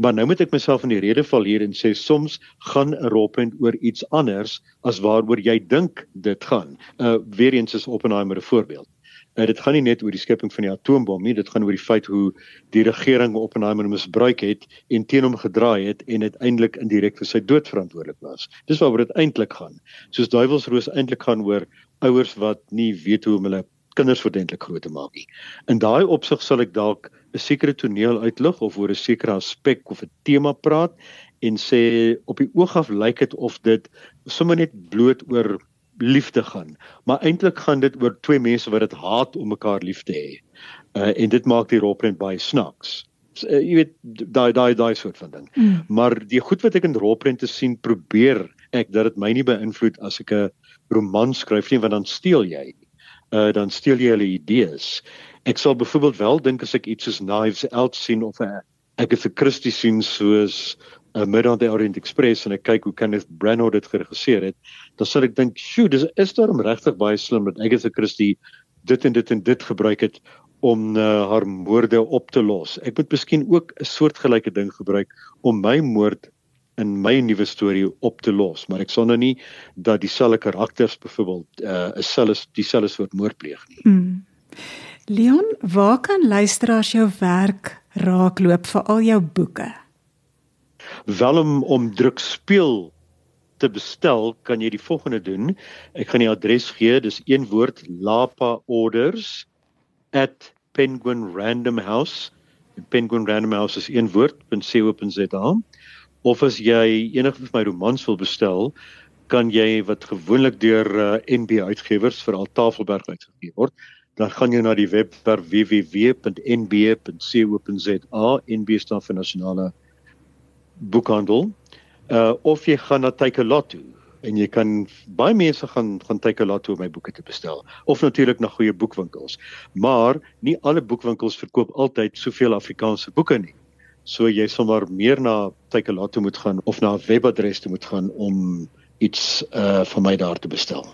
Maar nou moet ek myself in die rede val hier en sê soms gaan 'n rolpunt oor iets anders as waaroor jy dink dit gaan. Uh weer eens is Oppenheimer 'n voorbeeld. Uh, dit gaan nie net oor die skepping van die atoombom nie, dit gaan oor die feit hoe die regering Oppenheimer misbruik het en teen hom gedraai het en uiteindelik indirek vir sy dood verantwoordelik was. Dis waaroor dit eintlik gaan. Soos Duivelsroos eintlik gaan oor ouers wat nie weet hoe om hulle kinders verdentlik groot te maak nie. In daai opsig sal ek dalk 'n sekere toneel uitlig of oor 'n sekere aspek of 'n tema praat en sê op die oog af lyk dit of dit sommer net bloot oor liefde gaan, maar eintlik gaan dit oor twee mense wat dit haat om mekaar lief te hê. Uh en dit maak die rolprent baie snaaks. So, uh, jy weet daai daai daai soort van ding. Mm. Maar die goed wat ek in rolprente sien, probeer ek dat dit my nie beïnvloed as ek 'n roman skryf nie, want dan steel jy. Uh dan steel jy hulle idees. Ek sal byvoorbeeld wel dink as ek iets soos Knives Out sien of 'n ek het 'n Christie sien soos 'n uh, Midnight Orient Express en ek kyk hoe Kenneth Branagh dit geregisseer het, dan sal ek dink, "Sjoe, dis is daarom regtig baie slim dat Agatha Christie dit en dit en dit gebruik het om uh, haar moorde op te los. Ek moet miskien ook 'n soortgelyke ding gebruik om my moord in my nuwe storie op te los, maar ek sal nou nie dat dieselfde karakters byvoorbeeld uh, selfs dieselfde soort moord pleeg nie. Mm. Leon, waar kan luisteraars jou werk raakloop vir al jou boeke? Wel om om druk speel te bestel, kan jy die volgende doen. Ek gaan die adres gee, dis een woord Lapa Orders @penguin random house. Is een woord .co.za. Of as jy enige van my romans wil bestel, kan jy wat gewoonlik deur uh, NB uitgewers vir al Tafelberg uitgegee word, dan gaan jy na die webwerf www.nb.co.za. NB staan vir nasionale boekhandel. Uh of jy gaan na Takealot toe en jy kan baie mense gaan gaan Takealot toe om my boeke te bestel of natuurlik na goeie boekwinkels. Maar nie alle boekwinkels verkoop altyd soveel Afrikaanse boeke nie. So jy sal maar meer na Takealot toe moet gaan of na 'n webadres toe moet gaan om iets uh van my daar te bestel.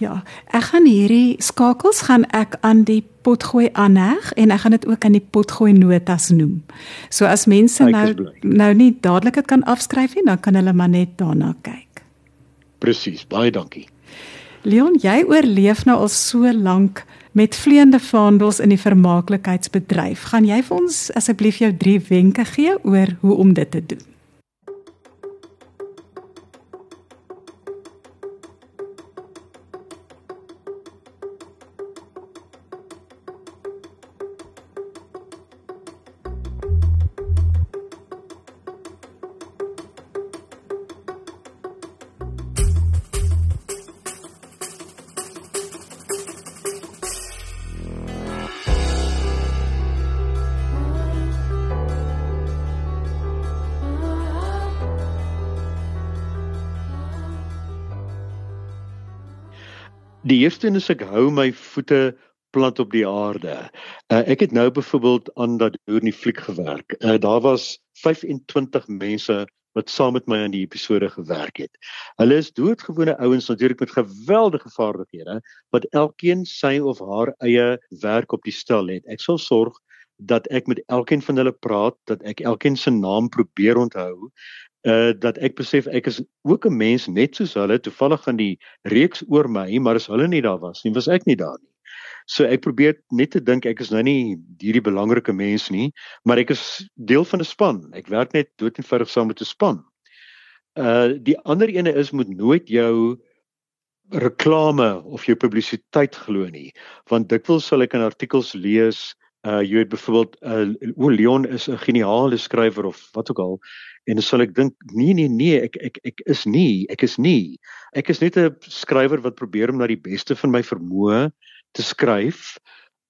Ja, ek gaan hierdie skakels gaan ek aan die potgooi aanheg en ek gaan dit ook aan die potgooi notas noem. So as mense nou nou nie dadelik dit kan afskryf nie, dan kan hulle maar net daarna kyk. Presies, baie dankie. Leon, jy oorleef nou al so lank met vleiende vaandels in die vermaaklikheidsbedryf. Gaan jy vir ons asseblief jou drie wenke gee oor hoe om dit te doen? Die eerste een is ek hou my voete plant op die aarde. Uh, ek het nou byvoorbeeld aan dat hoor in die fliek gewerk. Uh, daar was 25 mense wat saam met my aan die episode gewerk het. Hulle is doodgewone ouens natuurlik met geweldige vaardighede wat elkeen sy of haar eie werk op die stel het. Ek sal sorg dat ek met elkeen van hulle praat, dat ek elkeen se naam probeer onthou uh dat ek besef ek is ook 'n mens net soos hulle toevallig aan die reeks oor my maar as hulle nie daar was nie was ek nie daar nie. So ek probeer net te dink ek is nou nie hierdie belangrike mens nie, maar ek is deel van 'n span. Ek werk net dood eenvoudig saam met 'n span. Uh die ander ene is moet nooit jou reklame of jou publisiteit glo nie, want dikwels sal ek in artikels lees uh jy weet byvoorbeeld uh o Leon is 'n geniale skrywer of wat ook al en dan sal ek dink nee nee nee ek ek ek is nie ek is nie. Ek is net 'n skrywer wat probeer om na die beste van my vermoë te skryf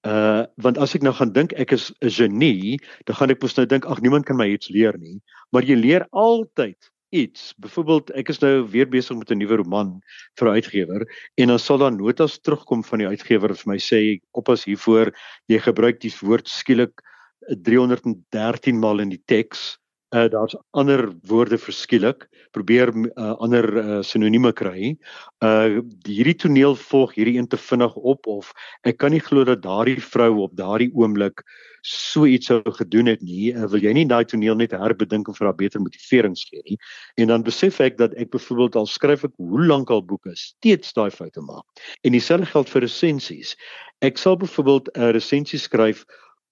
uh want as ek nou gaan dink ek is 'n genie dan gaan ek mos nou dink ag niemand kan my iets leer nie. Maar jy leer altyd iets. Byvoorbeeld, ek is nou weer besig met 'n nuwe roman vir 'n uitgewer en dan sal daar notas terugkom van die uitgewer vir my sê oppas hiervoor jy gebruik die woord skielik 313 maal in die teks uh, daar's ander woorde verskielik probeer uh, ander uh, sinonieme kry. Uh hierdie toneel volg hierdie een te vinnig op of ek kan nie glo dat daardie vrou op daardie oomblik so iets sou gedoen het nie. Uh, wil jy nie daai toneel net herbedink en vir haar beter motiverings gee nie? En dan besef ek dat ek byvoorbeeld al skryf ek hoe lank al boeke steeds daai foute maak. En dieselfde geld vir resensies. Ek sal byvoorbeeld 'n resensie skryf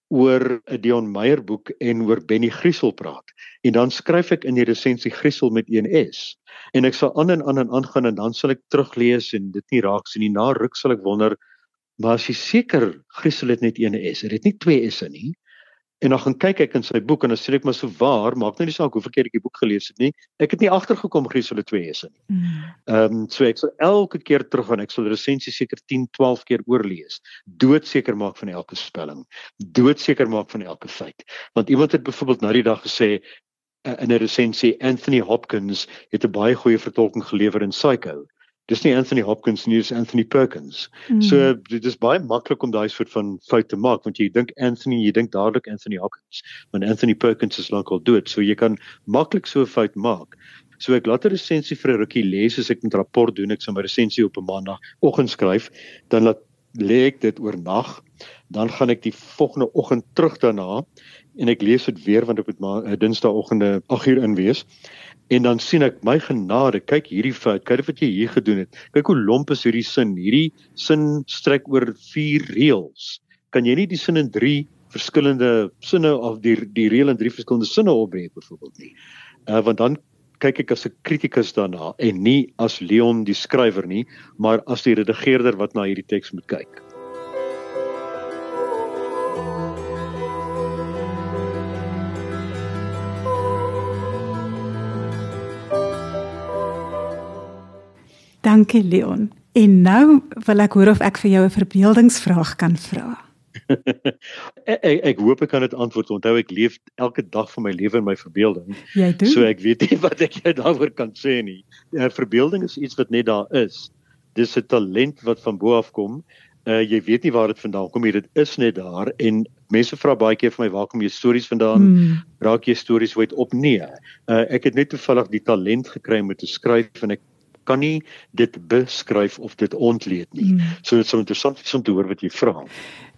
oor 'n Dion Meyer boek en oor Benny Griesel praat. En dan skryf ek in die resensie Griesel met 'n S. En ek sal aan en aan en aangaan en dan sal ek teruglees en dit nie raak sien nie. Na ruk sal ek wonder, maar as jy seker Griesel het net 'n S, het dit nie twee S's nie. En dan gaan kyk ek in sy boek en dan sê ek maar so waar, maak nou nie saak hoe verkeerd ek die boek gelees het nie. Ek het nie agtergekom hulle twee is nie. Mm. Ehm um, so ek sal elke keer terug gaan, ek sal resensie seker 10, 12 keer oorlees. Doodseker maak van elke spelling. Doodseker maak van elke feit. Want iemand het byvoorbeeld nou die dag gesê uh, in 'n resensie Anthony Hopkins het 'n baie goeie vertolking gelewer in Psycho dis nie Anthony Hopkins nie, dis Anthony Perkins. Mm. So dit is baie maklik om daai soort van fout te maak want jy dink Anthony, jy dink dadelik Anthony Hopkins, want Anthony Perkins is lankal dood, so jy kan maklik so 'n fout maak. So ek laat 'n resensie vir 'n rukkie lees as ek 'n rapport doen, ek sal my resensie op 'n maandagooggend skryf, dan laat lê ek dit oor nag, dan gaan ek die volgende oggend terug daarna en ek lees dit weer want ek moet maar 'n Dinsdagoggende 8uur in wees. En dan sien ek my genade kyk hierdie fout kyk wat jy hier gedoen het. Kyk hoe lomp is hierdie sin. Hierdie sin strek oor 4 reëls. Kan jy nie die sin in 3 verskillende sinne of die die reël in 3 verskillende sinne opbreek byvoorbeeld nie? Uh, want dan kyk ek as 'n kritikus daarna en nie as Leon die skrywer nie maar as die redigeerder wat na hierdie teks moet kyk Dankie Leon. En nou wil ek hoor of ek vir jou 'n verbeeldingsvraag kan vra. ek ek hoop ek kan dit antwoord. Onthou ek leef elke dag van my lewe in my verbeelding. Jy doen. So ek weet nie wat ek jou daaroor kan sê nie. uh, Verbeelding is iets wat net daar is. Dis 'n talent wat van bo af kom. Uh jy weet nie waar dit vandaan kom nie. Dit is net daar en mense vra baie keer vir my waar kom jy stories vandaan? Hmm. Raak jy stories ooit op? Nee. Uh ek het net toevallig die talent gekry om te skryf en ek kan nie dit beskryf of dit ontleed nie. Mm. So dit sou interessant wees om te hoor wat jy vra.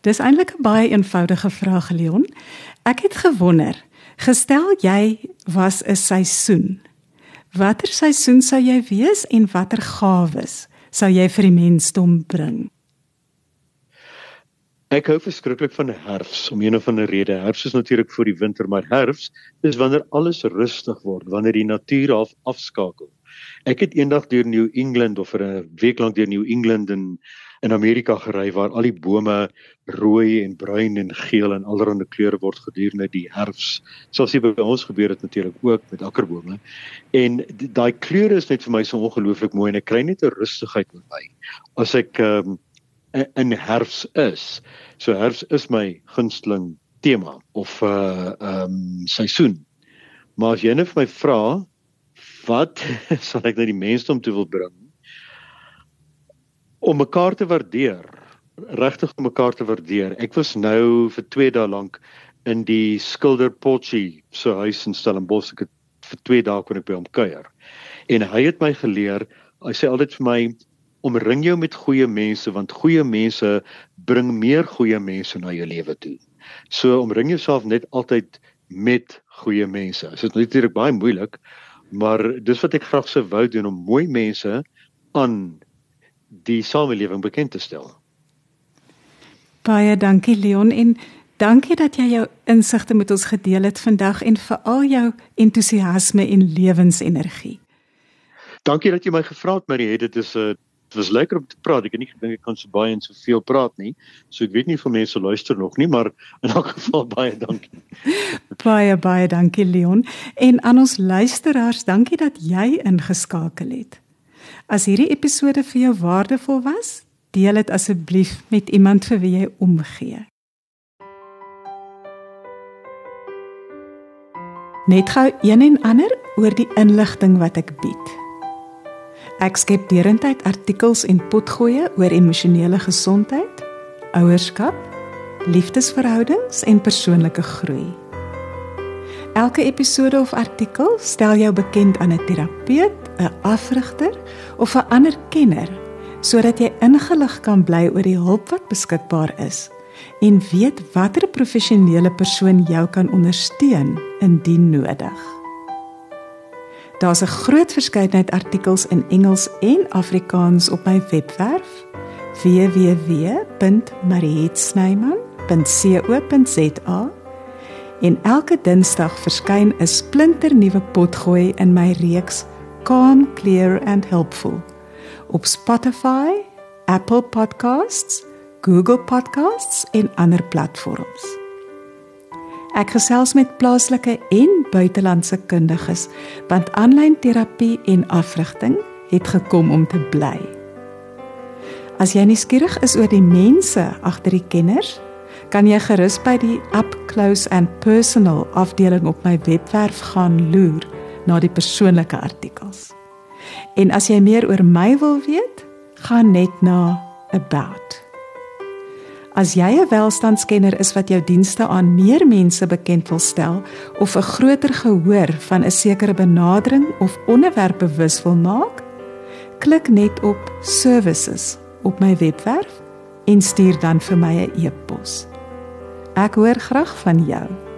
Dis eintlik 'n baie eenvoudige vraag, Leon. Ek het gewonder, gestel jy was 'n seisoen. Watter seisoen sou jy wees en watter gawes sou jy vir die mensdom bring? Ek hou verskriklik van herfs om een of ander rede. Herfs is natuurlik voor die winter, maar herfs is wanneer alles rustig word, wanneer die natuur af afskakel. Ek het eendag deur New England of vir 'n week lank deur New England in in Amerika gery waar al die bome rooi en bruin en geel en allerlei kleure word gedurende die herfs. Soos hier by ons gebeur het natuurlik ook met akkerbome. En daai kleure is net vir my so ongelooflik mooi en ek kry net 'n rustigheid met my as ek um, in herfs is. So herfs is my gunsteling tema of 'n uh, ehm um, seisoen. Maar as jy net vir my vra wat? Sal ek nou die mensdom toe wil bring? Om mekaar te waardeer regtig om mekaar te waardeer. Ek was nou vir 2 dae lank in die skilder Potchie se huis in Stellenbosch. Ek het vir 2 dae kon ek by hom kuier. En hy het my geleer hy sê altyd vir my omring jou met goeie mense want goeie mense bring meer goeie mense na jou lewe toe. So omring jouself net altyd met goeie mense. Dit is natuurlik baie moeilik maar dis wat ek graag sou wou doen om mooi mense aan die samelewing bekend te stel. Baie dankie Leon en dankie dat jy jou insigte met ons gedeel het vandag en vir al jou entoesiasme en lewensenergie. Dankie dat jy my gevra het Marie, dit is 'n uh, Dit was lekker om te praat. Ek het nie gedink ek kan so baie en soveel praat nie. So ek weet nie of mense luister nog nie, maar in elk geval baie dankie. baie baie dankie Leon. En aan ons luisteraars, dankie dat jy ingeskakel het. As hierdie episode vir jou waardevol was, deel dit asseblief met iemand vir wie jy omgee. Net gou een en ander oor die inligting wat ek bied. Ek skep derentyd artikels en potgoeie oor emosionele gesondheid, ouerskap, liefdesverhoudings en persoonlike groei. Elke episode of artikel stel jou bekend aan 'n terapeut, 'n afrigter of 'n ander kenner sodat jy ingelig kan bly oor die hulp wat beskikbaar is en weet watter professionele persoon jou kan ondersteun indien nodig. Daar's 'n groot verskeidenheid artikels in Engels en Afrikaans op my webwerf www.marietsnyman.co.za. En elke Dinsdag verskyn 'n splinternuwe potgooi in my reeks Calm, Clear and Helpful op Spotify, Apple Podcasts, Google Podcasts en ander platforms. Ek gesels met plaaslike en buitelandse kundiges, want aanlyn terapie en afrigting het gekom om te bly. As jy nuuskierig is oor die mense agter die kenners, kan jy gerus by die Up Close and Personal afdeling op my webwerf gaan loer na die persoonlike artikels. En as jy meer oor my wil weet, gaan net na About. As jy 'n welstandskenner is wat jou dienste aan meer mense bekend wil stel of 'n groter gehoor van 'n sekere benadering of onderwerp bewus wil maak, klik net op services op my webwerf en stuur dan vir my 'n e-pos. Ek hoor graag van jou.